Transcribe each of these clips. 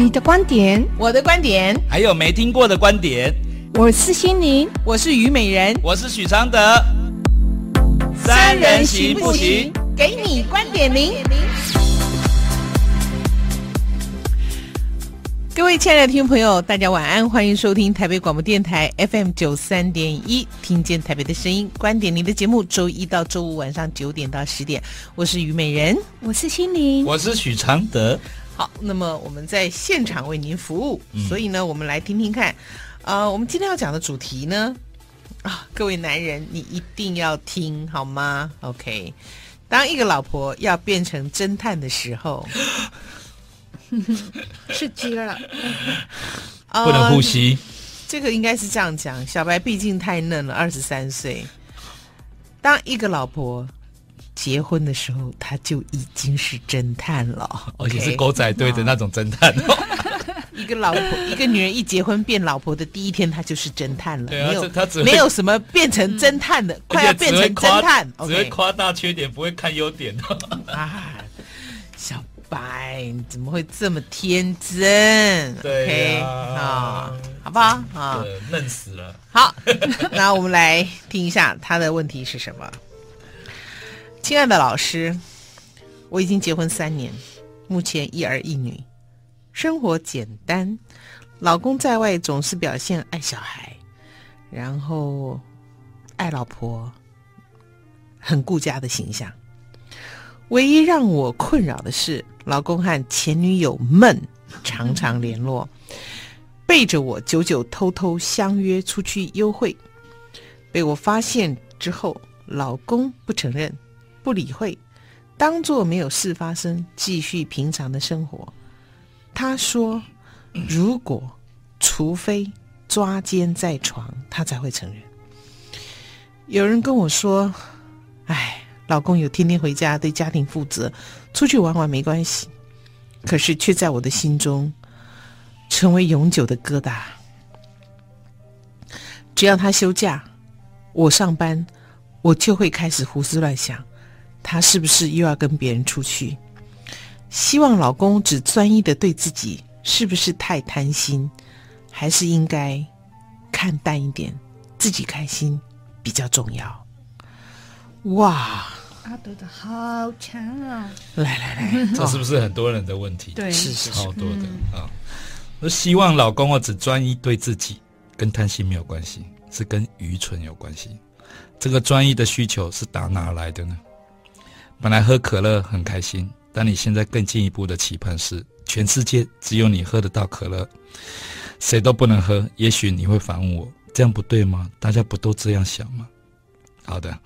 你的观点，我的观点，还有没听过的观点。我是心灵，我是虞美人，我是许常德。三人行不行？给你观点零。各位亲爱的听众朋友，大家晚安，欢迎收听台北广播电台 FM 九三点一，听见台北的声音，观点您的节目，周一到周五晚上九点到十点，我是虞美人，我是心灵，我是许常德。好，那么我们在现场为您服务，嗯、所以呢，我们来听听看，啊、呃，我们今天要讲的主题呢，啊，各位男人，你一定要听好吗？OK，当一个老婆要变成侦探的时候，是鸡了，不能呼吸。呃、这个应该是这样讲，小白毕竟太嫩了，二十三岁，当一个老婆。结婚的时候，他就已经是侦探了，而且是狗仔队的那种侦探。哦、一个老婆，一个女人一结婚变老婆的第一天，她就是侦探了。对啊，没有他只没有什么变成侦探的，嗯、快要变成侦探，只会夸大缺点，不会看优点。啊，小白，你怎么会这么天真？对啊，啊，好不好？啊，嫩死了。好，那我们来听一下他的问题是什么。亲爱的老师，我已经结婚三年，目前一儿一女，生活简单。老公在外总是表现爱小孩，然后爱老婆，很顾家的形象。唯一让我困扰的是，老公和前女友们常常联络，背着我久久偷偷相约出去幽会，被我发现之后，老公不承认。不理会，当作没有事发生，继续平常的生活。他说：“如果，除非抓奸在床，他才会承认。”有人跟我说：“哎，老公有天天回家，对家庭负责，出去玩玩没关系。”可是却在我的心中成为永久的疙瘩。只要他休假，我上班，我就会开始胡思乱想。他是不是又要跟别人出去？希望老公只专一的对自己，是不是太贪心？还是应该看淡一点，自己开心比较重要？哇，阿德的好强啊！来来来，这是不是很多人的问题？对，是是超多的啊！我、嗯、希望老公只专一对自己，跟贪心没有关系，是跟愚蠢有关系。这个专一的需求是打哪来的呢？本来喝可乐很开心，但你现在更进一步的期盼是，全世界只有你喝得到可乐，谁都不能喝。也许你会反问我，这样不对吗？大家不都这样想吗？好的，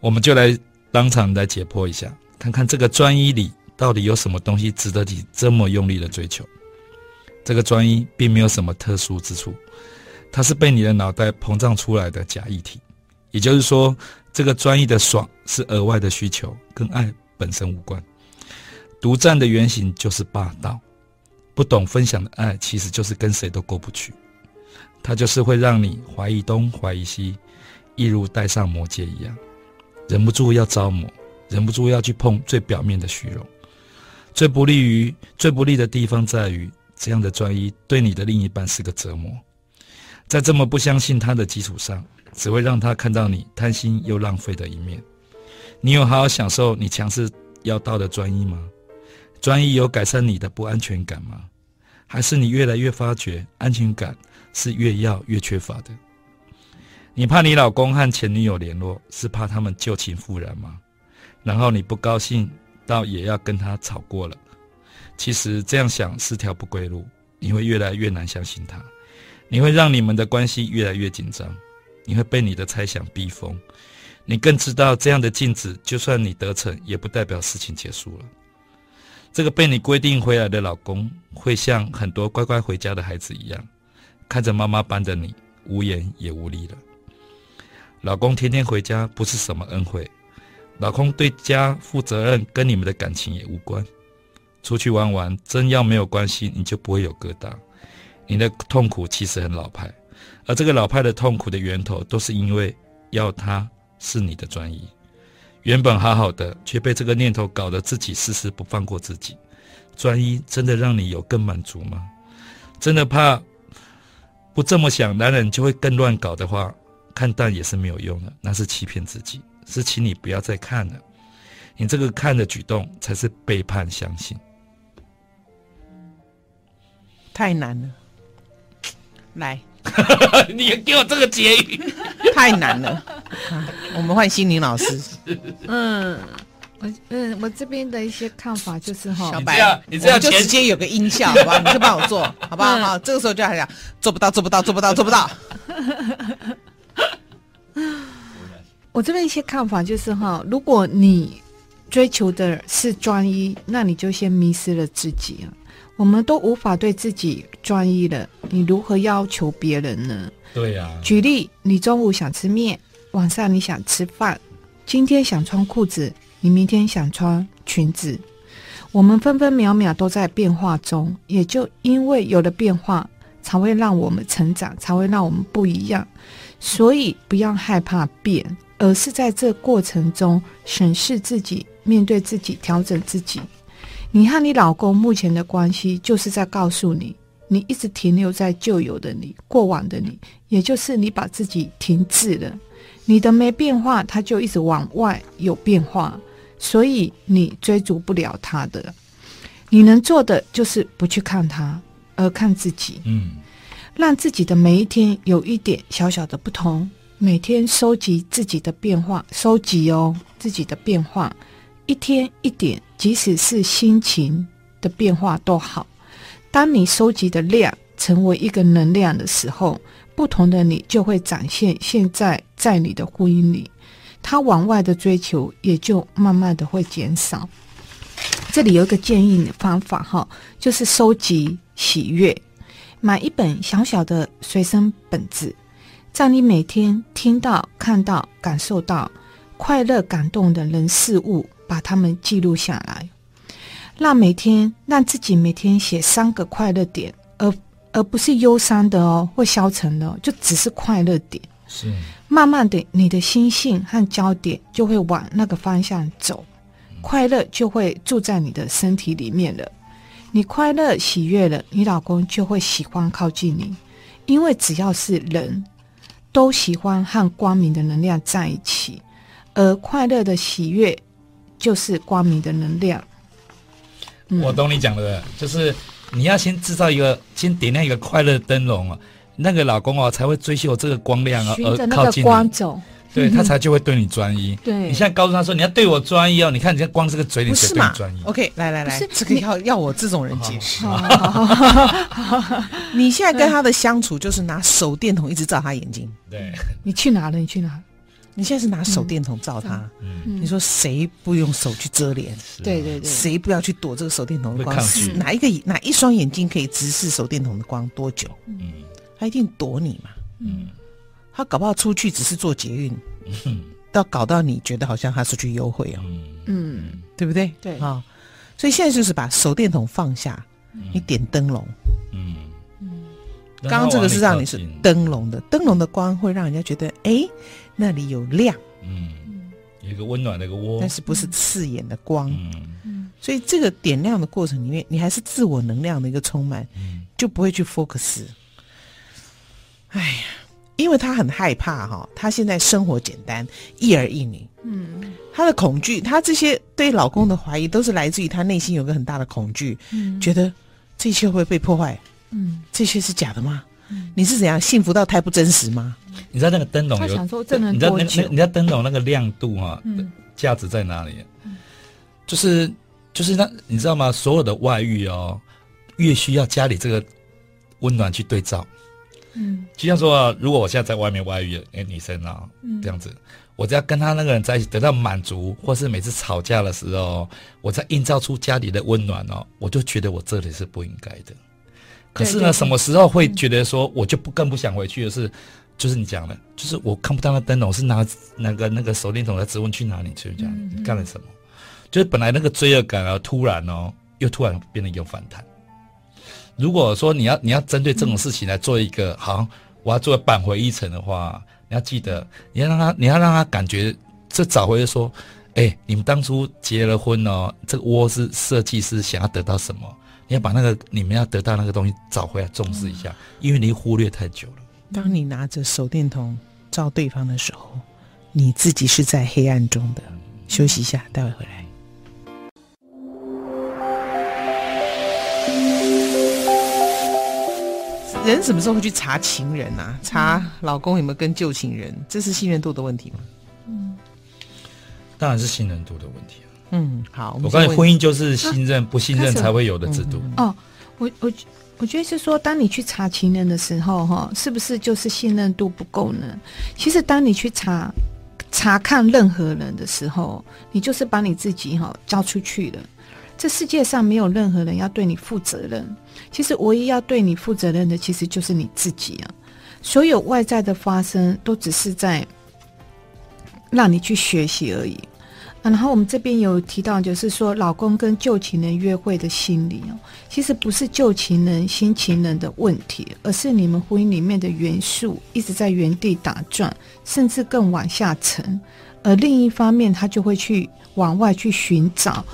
我们就来当场来解剖一下，看看这个专一里到底有什么东西值得你这么用力的追求。这个专一并没有什么特殊之处，它是被你的脑袋膨胀出来的假议题，也就是说。这个专一的爽是额外的需求，跟爱本身无关。独占的原型就是霸道，不懂分享的爱其实就是跟谁都过不去。它就是会让你怀疑东怀疑西，一如戴上魔戒一样，忍不住要招魔，忍不住要去碰最表面的虚荣。最不利于最不利的地方在于，这样的专一对你的另一半是个折磨。在这么不相信他的基础上。只会让他看到你贪心又浪费的一面。你有好好享受你强势要到的专一吗？专一有改善你的不安全感吗？还是你越来越发觉安全感是越要越缺乏的？你怕你老公和前女友联络，是怕他们旧情复燃吗？然后你不高兴到也要跟他吵过了。其实这样想是条不归路，你会越来越难相信他，你会让你们的关系越来越紧张。你会被你的猜想逼疯，你更知道这样的镜子，就算你得逞，也不代表事情结束了。这个被你规定回来的老公，会像很多乖乖回家的孩子一样，看着妈妈般的你，无言也无力了。老公天天回家不是什么恩惠，老公对家负责任跟你们的感情也无关。出去玩玩，真要没有关系，你就不会有疙瘩。你的痛苦其实很老派。而这个老派的痛苦的源头，都是因为要他是你的专一，原本好好的，却被这个念头搞得自己事事不放过自己，专一真的让你有更满足吗？真的怕不这么想，男人就会更乱搞的话，看淡也是没有用的，那是欺骗自己。是，请你不要再看了，你这个看的举动才是背叛相信。太难了，来，你也给我这个结语，太难了。啊、我们换心灵老师。嗯，我嗯，我这边的一些看法就是哈，小白，你这样就直接有个音效，好吧？你就帮我做，好不好？好，这个时候就还讲做不到，做不到，做不到，做不到。我这边一些看法就是哈，如果你追求的是专一，那你就先迷失了自己啊。我们都无法对自己专一了，你如何要求别人呢？对呀。举例，你中午想吃面，晚上你想吃饭，今天想穿裤子，你明天想穿裙子。我们分分秒秒都在变化中，也就因为有了变化，才会让我们成长，才会让我们不一样。所以不要害怕变，而是在这过程中审视自己，面对自己，调整自己。你和你老公目前的关系，就是在告诉你，你一直停留在旧有的你、过往的你，也就是你把自己停滞了。你的没变化，它就一直往外有变化，所以你追逐不了它的。你能做的就是不去看它，而看自己。嗯，让自己的每一天有一点小小的不同，每天收集自己的变化，收集哦自己的变化。一天一点，即使是心情的变化都好。当你收集的量成为一个能量的时候，不同的你就会展现。现在在你的婚姻里，他往外的追求也就慢慢的会减少。这里有一个建议的方法哈，就是收集喜悦，买一本小小的随身本子，在你每天听到、看到、感受到快乐、感动的人事物。把它们记录下来，让每天让自己每天写三个快乐点，而而不是忧伤的哦，或消沉的哦，就只是快乐点。是，慢慢的，你的心性和焦点就会往那个方向走，快乐就会住在你的身体里面了。你快乐喜悦了，你老公就会喜欢靠近你，因为只要是人都喜欢和光明的能量在一起，而快乐的喜悦。就是光明的能量。嗯、我懂你讲的，就是你要先制造一个，先点亮一个快乐灯笼啊，那个老公哦才会追求这个光亮啊，而靠近光走，对他才就会对你专一。对，你现在告诉他说你要对我专一哦，你看人家光这个嘴里谁对你专一？OK，来来来，这个要要我这种人解释。你现在跟他的相处就是拿手电筒一直照他眼睛。对，你去哪了？你去哪？你现在是拿手电筒照他，嗯，你说谁不用手去遮脸？对对对，谁不要去躲这个手电筒的光？哪一个哪一双眼睛可以直视手电筒的光多久？嗯，他一定躲你嘛。嗯，他搞不好出去只是做捷运，嗯，到搞到你觉得好像他是去幽会哦。嗯，对不对？对。啊，所以现在就是把手电筒放下，你点灯笼。嗯。嗯，刚刚这个是让你是灯笼的，灯笼的光会让人家觉得哎。那里有亮，嗯，有一个温暖的一个窝，但是不是刺眼的光，嗯，所以这个点亮的过程里面，你还是自我能量的一个充满，嗯，就不会去 focus。哎呀，因为他很害怕哈，他现在生活简单，一儿一女，嗯，他的恐惧，他这些对老公的怀疑，都是来自于他内心有个很大的恐惧，嗯，觉得这一切会被破坏？嗯，这些是假的吗？你是怎样幸福到太不真实吗？你知道那个灯笼有？你知道那那你知道灯笼那个亮度啊，嗯，价值在哪里？就是就是那你知道吗？所有的外遇哦，越需要家里这个温暖去对照。嗯，就像说，如果我现在在外面外遇，哎，女生啊，这样子，我只要跟他那个人在一起得到满足，或是每次吵架的时候，我在营造出家里的温暖哦，我就觉得我这里是不应该的。可是呢，什么时候会觉得说，我就不更不想回去的是，就是你讲的，就是我看不到那灯笼，是拿那个那个手电筒在质问去哪里去，这样你干了什么？就是本来那个罪恶感啊，突然哦，又突然变得有反弹。如果说你要你要针对这种事情来做一个，好，我要做扳回一城的话，你要记得，你要让他，你要让他感觉，这找回说，哎，你们当初结了婚哦，这个窝是设计师想要得到什么？你要把那个你们要得到那个东西找回来，重视一下，嗯、因为你忽略太久了。当你拿着手电筒照对方的时候，你自己是在黑暗中的。休息一下，待会回来。人什么时候会去查情人啊？查老公有没有跟旧情人？这是信任度的问题吗？嗯，当然是信任度的问题啊。嗯，好，我刚才婚姻就是信任，不信任才会有的制度。哦，我我我觉得是说，当你去查情人的时候，哈，是不是就是信任度不够呢？其实，当你去查查看任何人的时候，你就是把你自己哈交出去了。这世界上没有任何人要对你负责任。其实，唯一要对你负责任的，其实就是你自己啊。所有外在的发生，都只是在让你去学习而已。啊，然后我们这边有提到，就是说老公跟旧情人约会的心理哦，其实不是旧情人、新情人的问题，而是你们婚姻里面的元素一直在原地打转，甚至更往下沉。而另一方面，他就会去往外去寻找。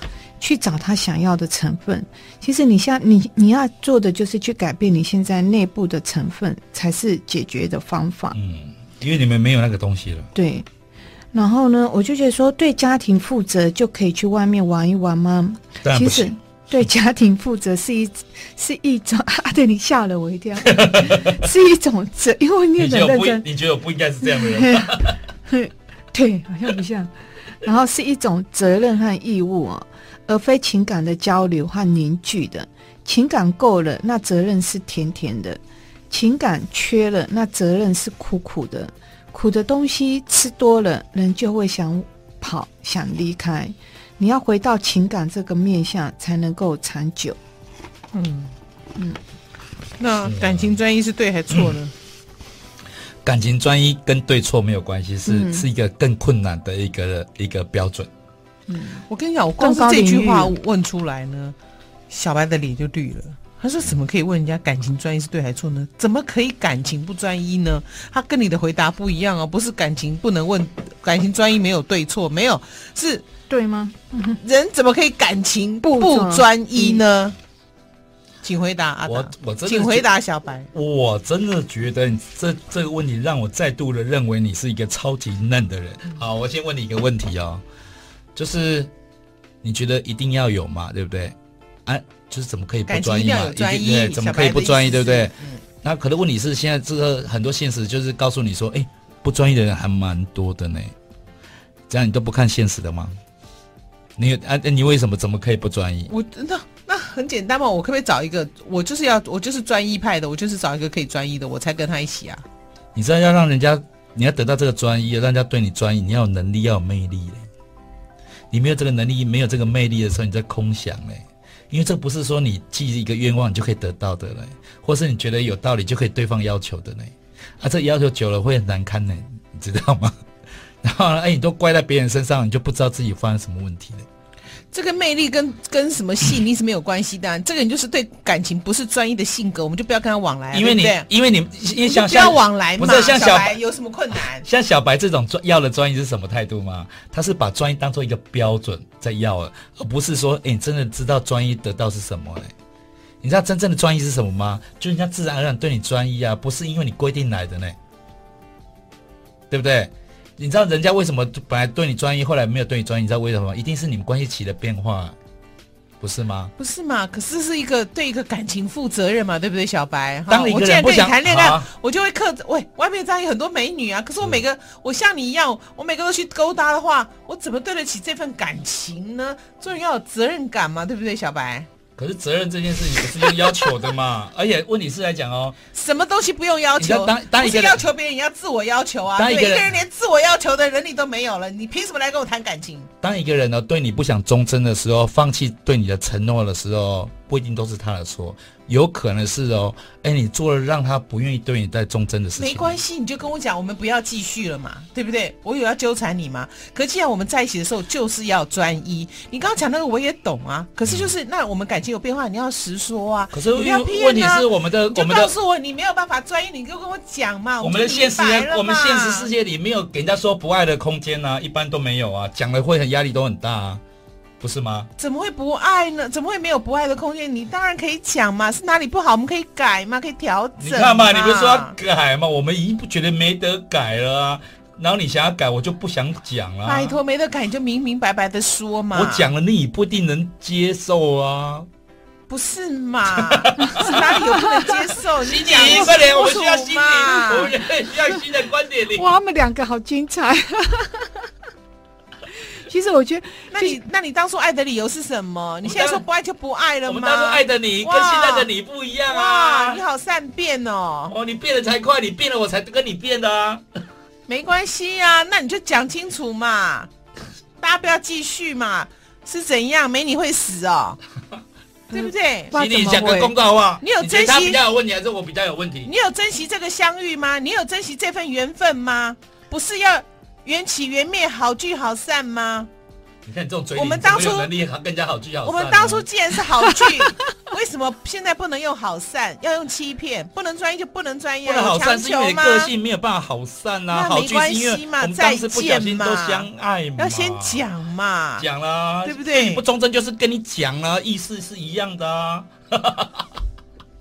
去找他想要的成分。其实你像你你要做的就是去改变你现在内部的成分，才是解决的方法。嗯，因为你们没有那个东西了。对。然后呢，我就觉得说，对家庭负责就可以去外面玩一玩吗？其实对家庭负责是一 是一种 啊，对你吓了我一跳，是一种责，因为你很认真。你觉得我不应该是这样的人吗？对，好像不像。然后是一种责任和义务啊。而非情感的交流和凝聚的，情感够了，那责任是甜甜的；情感缺了，那责任是苦苦的。苦的东西吃多了，人就会想跑，想离开。你要回到情感这个面向，才能够长久。嗯嗯，那感情专一是对还是错呢？感情专一跟对错没有关系，是、嗯、是一个更困难的一个一个标准。嗯，我跟你讲，我光是这句话问出来呢，小白的脸就绿了。他说：“怎么可以问人家感情专一是对还是错呢？怎么可以感情不专一呢？他跟你的回答不一样哦，不是感情不能问，感情专一没有对错，没有是对吗？人怎么可以感情不专一呢？请回答阿达，我我真的请回答小白。我真的觉得这这个问题让我再度的认为你是一个超级嫩的人。好，我先问你一个问题哦。”就是你觉得一定要有嘛，对不对？啊，就是怎么可以不专一嘛？一定对，怎么可以不专一，对不对？嗯、那可能问题是现在这个很多现实就是告诉你说，哎，不专一的人还蛮多的呢。这样你都不看现实的吗？你啊，你为什么怎么可以不专一？我那那很简单嘛，我可不可以找一个？我就是要我就是专一派的，我就是找一个可以专一的，我才跟他一起啊。你知道要让人家你要得到这个专一，让人家对你专一，你要有能力，要有魅力嘞。你没有这个能力，没有这个魅力的时候，你在空想嘞。因为这不是说你记一个愿望你就可以得到的嘞，或是你觉得有道理就可以对方要求的嘞。啊，这要求久了会很难堪呢，你知道吗？然后呢，哎，你都怪在别人身上，你就不知道自己发生什么问题嘞。这个魅力跟跟什么吸引力是没有关系的，啊，这个人就是对感情不是专一的性格，我们就不要跟他往来，啊。因为你，对对因为你，因为像不要往来嘛。不是像小白有什么困难？像小白这种专要的专一是什么态度吗？他是把专一当做一个标准在要，而不是说，哎，你真的知道专一得到是什么嘞？你知道真正的专一是什么吗？就人家自然而然对你专一啊，不是因为你规定来的呢，对不对？你知道人家为什么本来对你专一，后来没有对你专一？你知道为什么吗？一定是你们关系起了变化，不是吗？不是嘛？可是是一个对一个感情负责任嘛，对不对，小白？当一个人不想谈恋爱，啊、我就会克制。喂，外面在有很多美女啊，可是我每个我像你一样，我每个都去勾搭的话，我怎么对得起这份感情呢？做人要有责任感嘛，对不对，小白？可是责任这件事情不是用要求的嘛？而且问题是来讲哦，什么东西不用要求？当当一个要求别人，也要自我要求啊！当一个人连自我要求的能力都没有了，你凭什么来跟我谈感情？当一个人呢对你不想忠贞的时候，放弃对你的承诺的时候，不一定都是他的错，有可能是哦，哎，你做了让他不愿意对你再忠贞的事情，没关系，你就跟我讲，我们不要继续了嘛，对不对？我有要纠缠你吗？可既然我们在一起的时候就是要专一，你刚刚讲那个我也懂啊。可是就是、嗯、那我们感情有变化，你要实说啊。可是不要骗啊，问题是我们的，我们告诉我你没有办法专一，你就跟我讲嘛。我们的现实，我们现实世界里没有给人家说不爱的空间啊，一般都没有啊，讲了会很压力都很大啊。不是吗？怎么会不爱呢？怎么会没有不爱的空间？你当然可以讲嘛，是哪里不好，我们可以改嘛，可以调整。你看嘛，你不是说要改嘛？我们已经不觉得没得改了啊。然后你想要改，我就不想讲了。拜托，没得改你就明明白白的说嘛。我讲了，你也不一定能接受啊。不是嘛？是哪里有不能接受？你讲快点，我们需要新的，我们需要新的观点。哇，他们两个好精彩。其实我觉得，那你那你当初爱的理由是什么？你现在说不爱就不爱了吗？我们当初爱的你跟现在的你不一样啊！哇，你好善变哦！哦，你变得才快，你变了我才跟你变的啊！没关系啊，那你就讲清楚嘛，大家不要继续嘛，是怎样？没你会死哦，对不对？请你讲个公道话，你有珍惜他比较有问题，还是我比较有问题？你有珍惜这个相遇吗？你有珍惜这份缘分吗？不是要。缘起缘灭，好聚好散吗？你看这种嘴脸，我们当初能力更加好聚好散。我们当初既然是好聚，为什么现在不能用好散，要用欺骗？不能专一就不能专一，不能好散是因为个性没有办法好散啊。那没关系嘛，再见嘛，都相爱嘛，要先讲嘛，讲了，对不对？你不忠贞就是跟你讲了，意思是一样的啊。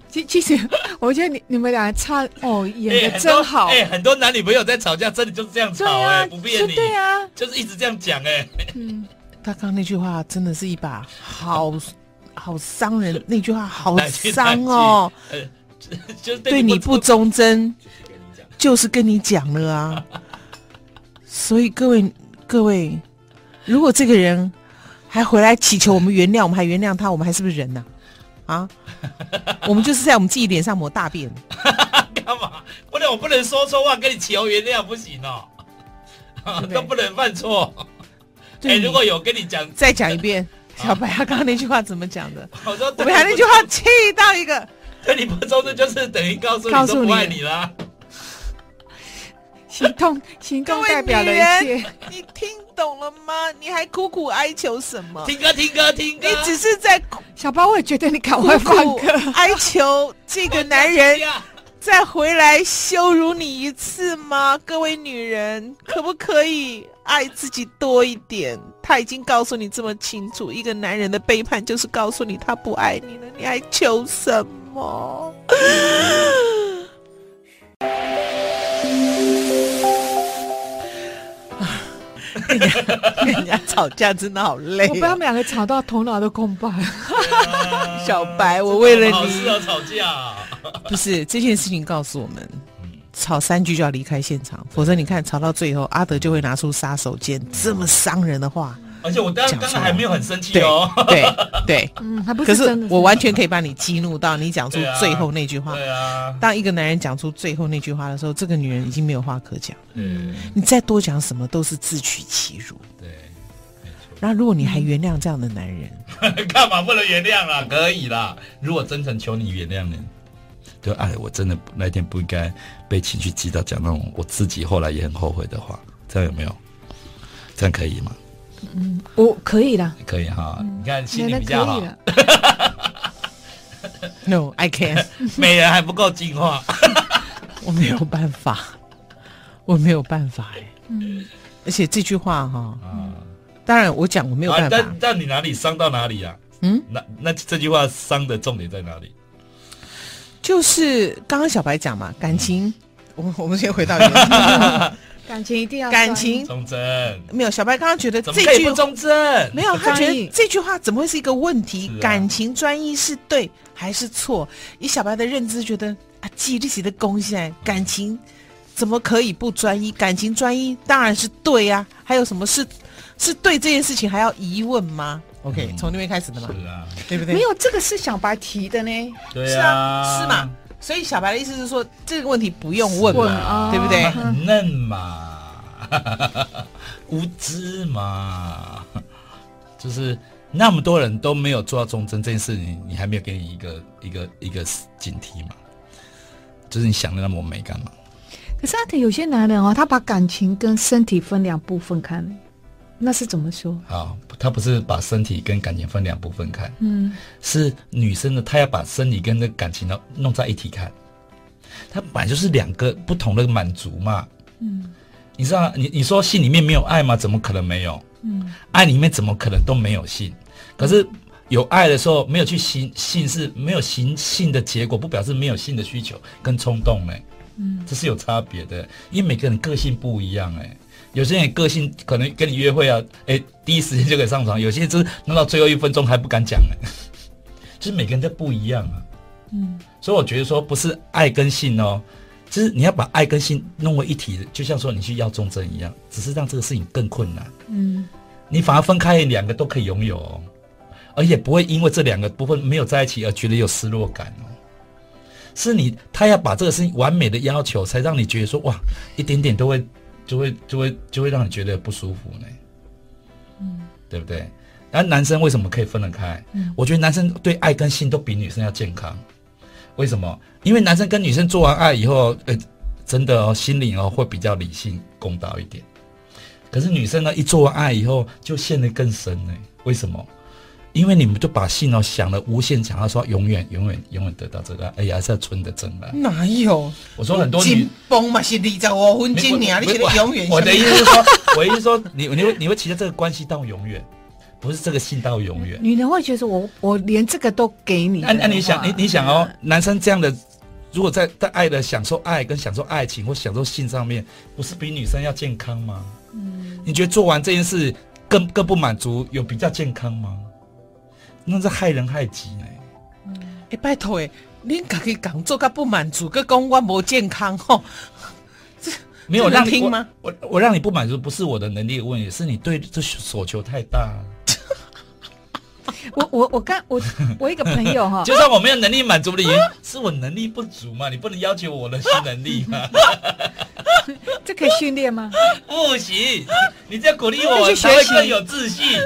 其其实，我觉得你你们俩差哦，演的真好。哎、欸，很多男女朋友在吵架，真的就是这样吵哎、欸，啊、不骗你，对啊，就是一直这样讲哎、欸。嗯，他刚刚那句话真的是一把好好伤人，那句话好伤哦。呃，就是对你不忠贞，就是跟你讲了啊。所以各位各位，如果这个人还回来祈求我们原谅，我们还原谅他，我们还是不是人呢、啊？啊，我们就是在我们自己脸上抹大便，干嘛？不能，我不能说错话跟你求原谅，不行哦，都不能犯错。哎，如果有跟你讲，再讲一遍，小白他刚刚那句话怎么讲的？我说，我们还那句话气到一个，对你不忠的，就是等于告诉你都不爱你了。行动，行动代表了一切。你听懂了吗？你还苦苦哀求什么？听歌，听歌，听歌。你只是在小包，我也觉得你赶快放歌，哀求这个男人 再回来羞辱你一次吗？各位女人，可不可以爱自己多一点？他已经告诉你这么清楚，一个男人的背叛就是告诉你他不爱你了，你还求什么？跟人家吵架真的好累，我被他们两个吵到头脑都空白。小白，我为了你，好是要吵架。不是这件事情告诉我们，吵三句就要离开现场，否则你看吵到最后，阿德就会拿出杀手锏，这么伤人的话。而且我刚刚还没有很生气哦，对 对，嗯，还不是。可是我完全可以把你激怒到你讲出最后那句话。对啊。当一个男人讲出最后那句话的时候，这个女人已经没有话可讲。嗯。你再多讲什么都是自取其辱。对。然后如果你还原谅这样的男人，干嘛不能原谅啊？可以啦。如果真诚求你原谅呢？就哎，我真的那天不应该被情绪激到讲那种我自己后来也很后悔的话，这样有没有？这样可以吗？嗯，我可以的，可以哈。你看心里比较好。No，I can。美人还不够进化，我没有办法，我没有办法哎。嗯，而且这句话哈，当然我讲我没有办法。但你哪里伤到哪里呀？嗯，那那这句话伤的重点在哪里？就是刚刚小白讲嘛，感情。我我们先回到。感情一定要感情忠贞，没有小白刚刚觉得这句不忠贞，没有他觉得这句话怎么会是一个问题？感情专一是对还是错？以小白的认知，觉得啊，记利息的贡献，感情怎么可以不专一？感情专一当然是对呀，还有什么是是对这件事情还要疑问吗？OK，从那边开始的嘛，对不对？没有这个是小白提的呢，对啊，是吗？所以小白的意思是说，这个问题不用问嘛，对不对？很嫩嘛，无知嘛，就是那么多人都没有做到忠贞这件事，情你还没有给你一个一个一个警惕嘛？就是你想的那么美干嘛？可是有些男人哦，他把感情跟身体分两部分看，那是怎么说？啊，他不是把身体跟感情分两部分看，嗯，是女生呢，她要把身体跟那感情呢弄在一起看，他本来就是两个不同的满足嘛，嗯，你知道，你你说性里面没有爱吗？怎么可能没有？嗯，爱里面怎么可能都没有性？可是有爱的时候没有去行性，是没有行性的结果，不表示没有性的需求跟冲动呢。嗯，这是有差别的，因为每个人个性不一样哎。有些人个性可能跟你约会啊，哎，第一时间就可以上床；有些人就是弄到最后一分钟还不敢讲呢。就是每个人都不一样啊。嗯，所以我觉得说不是爱跟性哦，就是你要把爱跟性弄为一体的，就像说你去要重症一样，只是让这个事情更困难。嗯，你反而分开两个都可以拥有哦，而且不会因为这两个部分没有在一起而觉得有失落感哦。是你，他要把这个事情完美的要求，才让你觉得说哇，一点点都会，就会，就会，就会让你觉得不舒服呢。嗯，对不对？那男生为什么可以分得开？嗯，我觉得男生对爱跟性都比女生要健康。为什么？因为男生跟女生做完爱以后，呃，真的哦，心灵哦会比较理性公道一点。可是女生呢，一做完爱以后就陷得更深呢。为什么？因为你们就把信哦想了无限，想要说永远、永远、永远得到这个，哎呀，还是要纯的真爱。哪有？我说很多女紧绷嘛是二十五分钟呢，你觉得永远？我的意思是说，我意思是说，你你会你会期待这个关系到永远，不是这个信到永远。女人会觉得我我连这个都给你。那那你想你你想哦，男生这样的，如果在在爱的享受爱跟享受爱情或享受性上面，不是比女生要健康吗？嗯，你觉得做完这件事更更不满足，有比较健康吗？那是害人害己呢。哎、嗯欸，拜托哎，你自己讲做个不满足，个讲我不健康吼，这没有让你听吗？我我，让你不满足，不是我的能力的问题，是你对这所求太大。我我我刚我我一个朋友哈，就算我没有能力满足的原因，是我能力不足嘛？你不能要求我的新能力嘛？这可以训练吗？不行，你这样鼓励我，才会更有自信。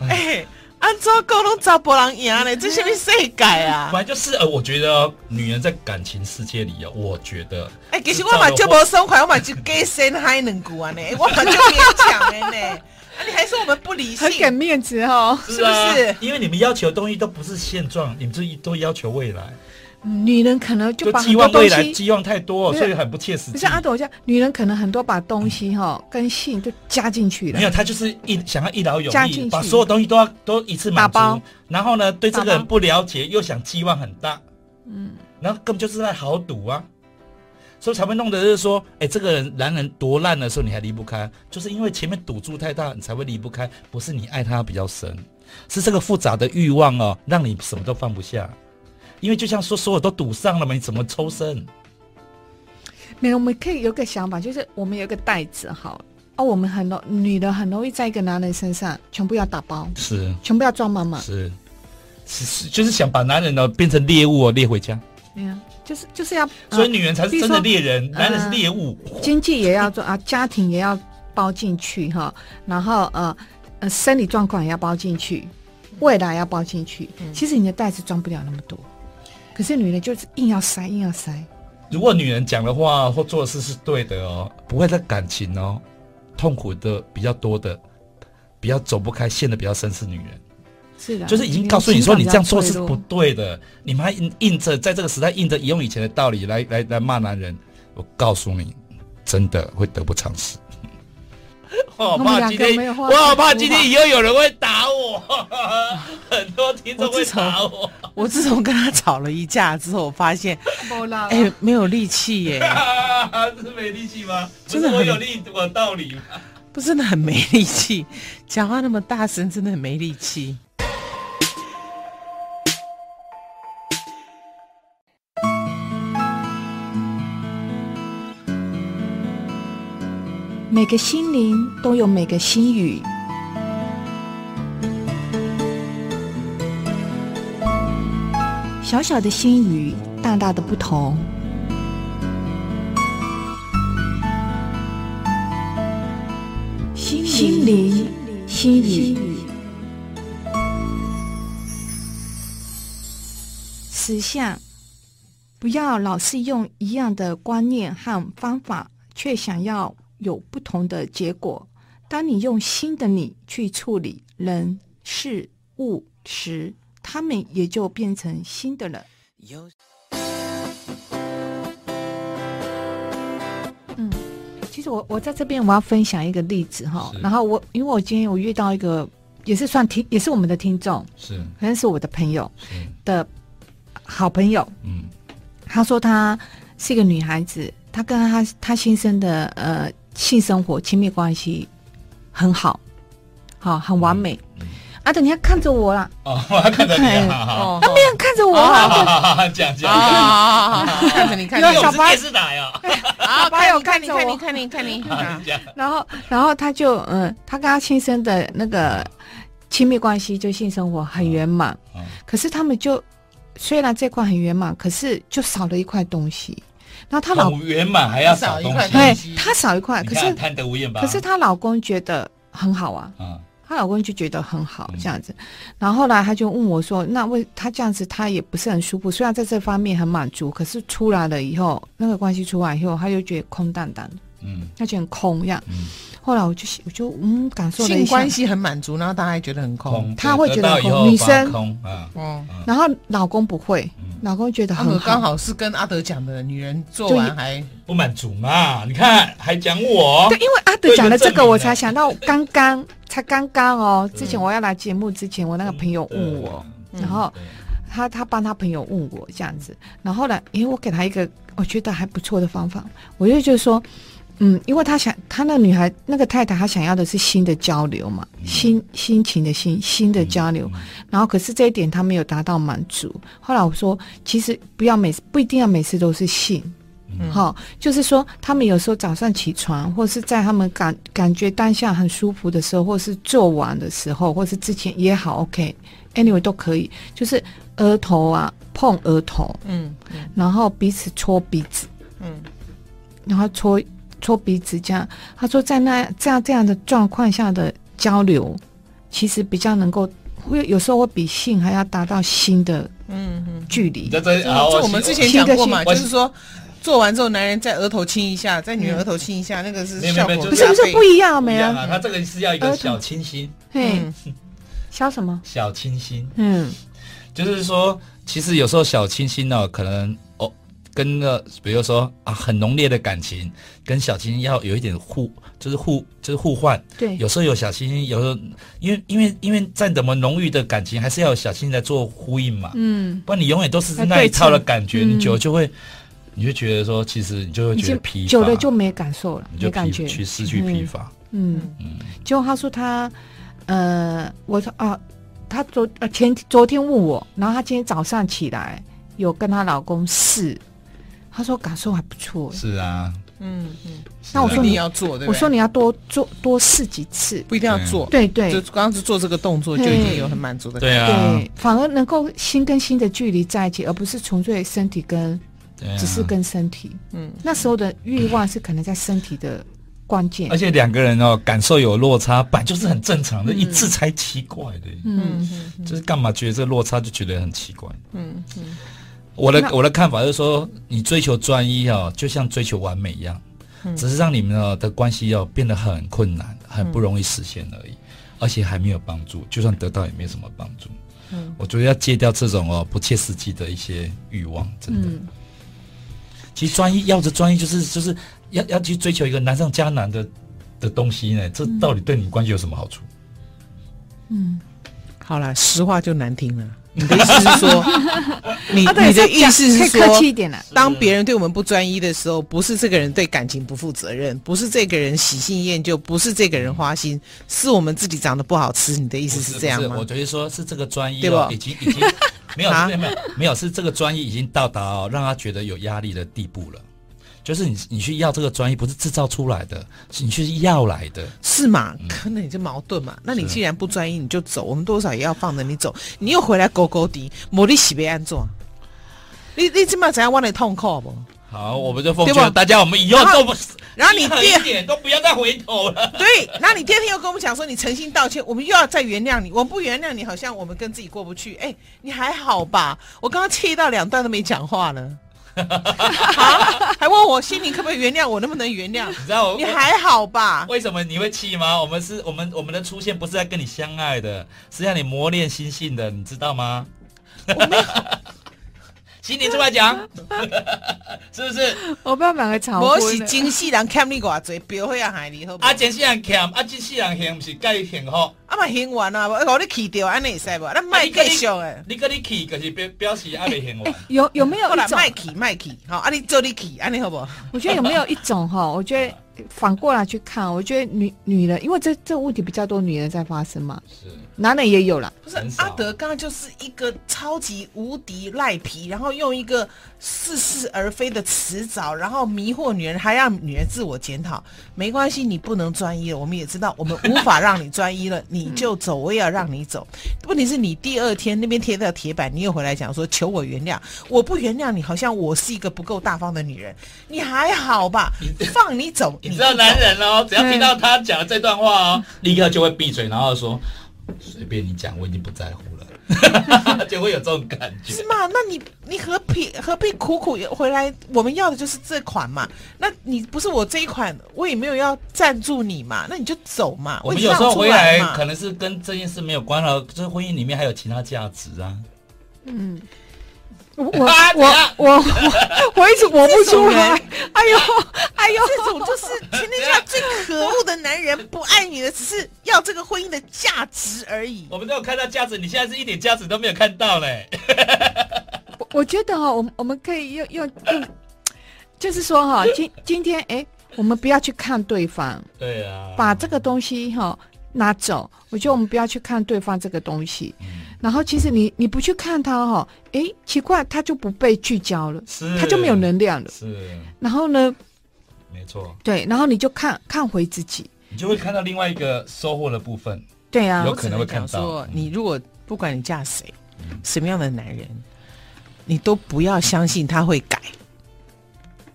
哎，按照沟通找别人赢呢？这是什么世界啊？本来就是呃，我觉得女人在感情世界里啊，我觉得，哎，其实我嘛就无爽快，我嘛就给先嗨两句啊呢，我嘛就勉强的呢。啊，你还说我们不理性，很给面子哦，是不是？因为你们要求的东西都不是现状，你们这都要求未来。女人可能就把寄望未来，寄望太多，所以很不切实际。不是阿斗这样，女人可能很多把东西哈跟性就加进去了。没有，她就是一想要一劳永逸，把所有东西都要都一次满足。然后呢，对这个人不了解，又想寄望很大。嗯，然后根本就是在豪赌啊，所以才会弄得就是说，哎，这个人男人多烂的时候你还离不开，就是因为前面赌注太大，你才会离不开。不是你爱他比较深，是这个复杂的欲望哦，让你什么都放不下。因为就像说，所有都堵上了嘛，你怎么抽身？没有，我们可以有个想法，就是我们有个袋子，好，哦，我们很多女的很容易在一个男人身上全部要打包，是，全部要装满满，是，是是，就是想把男人呢变成猎物哦，猎回家。对呀，就是就是要，所以女人才是真的猎人，男人是猎物。经济也要做啊，家庭也要包进去哈，然后呃呃，生理状况也要包进去，未来要包进去。其实你的袋子装不了那么多。可是女人就是硬要塞，硬要塞。如果女人讲的话或做的事是对的哦，不会在感情哦，痛苦的比较多的，比较走不开，陷的比较深是女人。是的，就是已经告诉你说你这样做是不对的，你们还硬硬着在这个时代硬着用以前的道理来来来骂男人，我告诉你，真的会得不偿失。我好怕今天，我好怕今天以后有人会打我，很多听众会打我。我自从跟他吵了一架之后，我发现，哎、欸，没有力气耶，是没力气吗？真的我有力，我有道理吗？不是，真的很没力气，讲话那么大声，真的很没力气。每个心灵都有每个心语，小小的心语，大大的不同。心灵心语，实相，不要老是用一样的观念和方法，却想要有不同的结果。当你用新的你去处理人事物时，他们也就变成新的了。嗯，其实我我在这边我要分享一个例子哈，然后我因为我今天我遇到一个也是算听也是我们的听众，是，可能是我的朋友的好朋友，嗯，他说他是一个女孩子，她跟她她先生的呃性生活亲密关系很好，好很完美。嗯嗯阿德，你要看着我啦！哦，我 要看着你，哦，他没有看着我，讲讲讲，看着你，看着你，小八是哪呀？啊，八有看你，看你，看你，看你，然后，然后他就嗯，他跟他先生的那个亲密关系，就性生活很圆满。可是他们就虽然这块很圆满，可是就少了一块东西。然后她老圆满还要少一块，对，她少一块，可是贪得无厌吧？可是她老公觉得很好啊。她老公就觉得很好这样子，然后后来他就问我说：“那为他这样子，他也不是很舒服。虽然在这方面很满足，可是出来了以后，那个关系出来以后，他就觉得空荡荡的，嗯，他觉得很空这样。嗯，后来我就我就嗯感受了一下，性关系很满足，然后他还觉得很空，他会觉得很空，女生空啊，嗯，然后老公不会。”老公觉得很好，刚好是跟阿德讲的，女人做完还不满足嘛？你看还讲我，对，因为阿德讲了这个，我才想到刚刚才刚刚哦。之前我要来节目之前，我那个朋友问我，然后他他帮他朋友问我这样子，然后呢，因为我给他一个我觉得还不错的方法，我就就是说。嗯，因为他想，他那个女孩，那个太太，她想要的是新的交流嘛，心心情的心，新的交流。然后，可是这一点他没有达到满足。后来我说，其实不要每次，不一定要每次都是性，好、嗯，就是说，他们有时候早上起床，或是在他们感感觉当下很舒服的时候，或是做完的时候，或是之前也好，OK，anyway、okay, 都可以，就是额头啊，碰额头，嗯，嗯。然后彼此搓鼻子，嗯，然后搓。搓鼻子这样，他说在那这样这样的状况下的交流，其实比较能够会有时候会比性还要达到新的嗯距离。这这我们之前讲过嘛，就是说做完之后，男人在额头亲一下，在女人额头亲一下，那个是效果不是不是不一样没啊？他这个是要一个小清新，嘿，小什么？小清新，嗯，就是说，其实有时候小清新呢，可能。跟那比如说啊，很浓烈的感情，跟小清新要有一点互，就是互，就是互换。对，有时候有小清新，有时候因为因为因为再怎么浓郁的感情，还是要有小清新来做呼应嘛。嗯，不然你永远都是那一套的感觉，你久了就会，你就觉得说，其实你就会觉得疲乏，久了就没感受了，你就没感觉，去失去疲乏。嗯嗯，就他说他，呃，我说啊，他昨呃前昨天问我，然后他今天早上起来有跟她老公试。他说感受还不错。是啊，嗯嗯。那我说你要做，对，我说你要多做多试几次，不一定要做。对对，就刚刚是做这个动作就已经有很满足的感觉。对啊，对，反而能够心跟心的距离在一起，而不是纯粹身体跟，只是跟身体。嗯，那时候的欲望是可能在身体的关键。而且两个人哦，感受有落差，本来就是很正常的，一次才奇怪的。嗯嗯，就是干嘛觉得这个落差就觉得很奇怪。嗯嗯。我的我的看法就是说，你追求专一哦，就像追求完美一样，只是让你们的关系要变得很困难，很不容易实现而已，而且还没有帮助，就算得到也没什么帮助。嗯，我觉得要戒掉这种哦不切实际的一些欲望，真的。其实专一要着专一，就是就是要要去追求一个难上加难的的东西呢，这到底对你关系有什么好处？嗯，好了，实话就难听了。你的意思是说，你你的意思是说，客气一点了。当别人对我们不专一的时候，不是这个人对感情不负责任，不是这个人喜新厌旧，不是这个人花心，是我们自己长得不好吃。你的意思是这样吗？我觉得说是这个专一，对吧？已经已经没有没有没有没有，是这个专一已经到达哦，让他觉得有压力的地步了。就是你，你去要这个专业，不是制造出来的，是你去要来的，是嘛？可能你就矛盾嘛。那你既然不专一，你就走，我们多少也要放着你走。你又回来勾勾敌，魔力洗被安坐。你你起码怎样往里痛苦不？好，我们就奉劝大家，我们以后都不，然后你 第二点，都不要再回头了。对，然后你第二天又跟我们讲说你诚心道歉，我们又要再原谅你，我们不原谅你，好像我们跟自己过不去。哎，你还好吧？我刚刚气到两段都没讲话了，啊，还问我心里可不可以原谅我，能不能原谅？你知道我你还好吧？为什么你会气吗？我们是我们我们的出现不是在跟你相爱的，是让你磨练心性的，你知道吗？我没有，心里出来讲，是不是？我不要买个吵我是真世人欠你偌济，表会啊害你好不好？啊，真世人欠，啊，真世人欠，不是该幸福。啊嘛幸运啊，我你去掉，安尼会使无？咱卖继续诶。你跟你去，就是表表示还没幸完。有有没有一种？卖去卖去，好，啊你做你去，安尼好不好？我觉得有没有一种哈？我觉得反过来去看，我觉得女女人，因为这这个问题比较多女人在发生嘛，是，男人也有了。不是阿德刚刚就是一个超级无敌赖皮，然后用一个似是而非的词藻，然后迷惑女人，还让女人自我检讨。没关系，你不能专一了，我们也知道，我们无法让你专一了，你就走，我也要让你走。问题是你第二天那边贴到铁板，你又回来讲说求我原谅，我不原谅你，好像我是一个不够大方的女人。你还好吧？放你走，你知道男人哦，只要听到他讲的这段话哦，立刻就会闭嘴，然后说随便你讲，我已经不在乎了，就会有这种感觉是。吗？那你你何必何必苦苦回来？我们要的就是这款嘛。那你不是我这一款，我也没有要赞助你嘛。那你就走嘛。我们有时候回来可能是跟这件事没有关了，就是婚姻里面还有其他价值啊。嗯我 我我我我一直 我不出来。哎呦哎呦，这种就是全天下最男人，不爱你的，只是要这个婚姻的价值而已。我们都有看到价值，你现在是一点价值都没有看到嘞。我我觉得哈，我们我们可以用用用，就是说哈，今今天哎，我们不要去看对方，对啊，把这个东西哈拿走。我觉得我们不要去看对方这个东西，然后其实你你不去看他哈，哎，奇怪，他就不被聚焦了，是他就没有能量了。是然后呢，没错，对，然后你就看看回自己，你就会看到另外一个收获的部分。对啊有，可能会看到说，你如果不管你嫁谁，什么样的男人，你都不要相信他会改，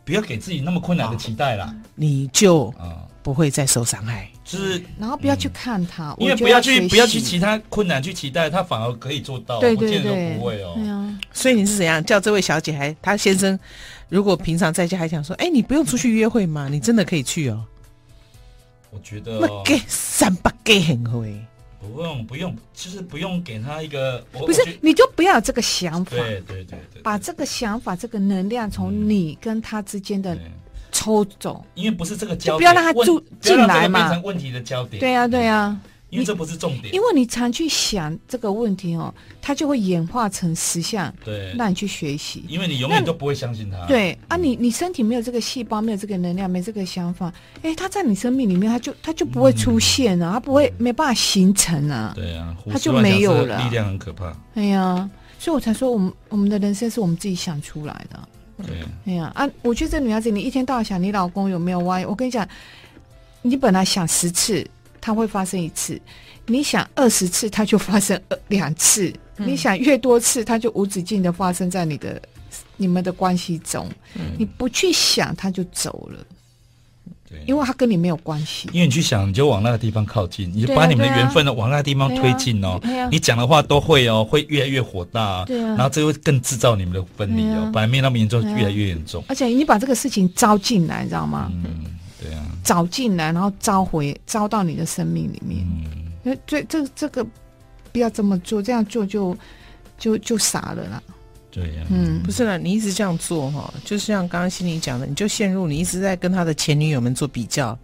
不要给自己那么困难的期待啦。你就啊，不会再受伤害。就是然后不要去看他，因为不要去不要去其他困难去期待，他反而可以做到，对不见得对对，不会哦。对啊，所以你是怎样叫这位小姐还她先生？如果平常在家还想说，哎，你不用出去约会吗？你真的可以去哦。我觉得给三百给很会，不用不用，就是不用给他一个，不是，你就不要有这个想法，对对对对，把这个想法、这个能量从你跟他之间的抽走。因为不是这个焦点，不要让他住进来嘛。变成问题的焦点。对呀、对呀、因为这不是重点，因为你常去想这个问题哦，它就会演化成实相，对，让你去学习。因为你永远都不会相信它。对啊你，你身体没有这个细胞，没有这个能量，没这个想法，哎，它在你生命里面，它就它就不会出现了，它不会没办法形成啊。对啊，胡他就没有了力量很可怕。哎呀，所以我才说，我们我们的人生是我们自己想出来的。对，哎呀啊！我觉得这女孩子，你一天到晚想你老公有没有歪，我跟你讲，你本来想十次，它会发生一次；你想二十次，它就发生两次；嗯你想越多次，它就无止境的发生在你的你们的关系中。嗯你不去想，它就走了，对，因为它跟你没有关系。因为你去想，你就往那个地方靠近，你就把你们的缘分呢往那个地方推进哦。你讲的话都会哦，会越来越火大啊。对啊然后这会更制造你们的分离哦本来没那么严重，越来越严重。而且你把这个事情招进来，你知道吗？找进来，然后招回，招到你的生命里面。嗯，那这这这个不要这么做，这样做就就就傻了啦。对呀，嗯不，是啦，你一直这样做哈，就是像刚刚心里讲的，你就陷入你一直在跟他的前女友们做比较，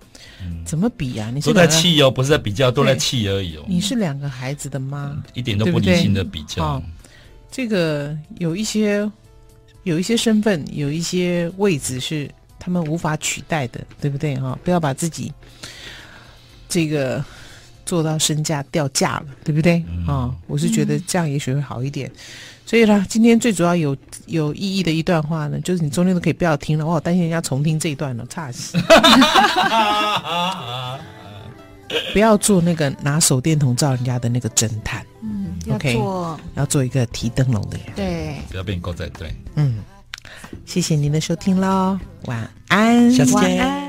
怎么比啊？你是都在，气哦，不是在比较，都在气而已哦。你是两个孩子的妈，一点都不理性的比较哦。这个有一些有一些身份，有一些位置是他们无法取代的，对不对哈？不要把自己这个做到身价掉价了，对不对啊、我是觉得这样也许会好一点。所以呢，今天最主要有有意义的一段话呢，就是你中间都可以不要听了，我好担心人家重听这一段了，差死！不要做那个拿手电筒照人家的那个侦探，嗯，要 OK 做要做一个提灯笼的人。对。不要变狗仔队。嗯，谢谢您的收听喽，晚安，下次见。晚安。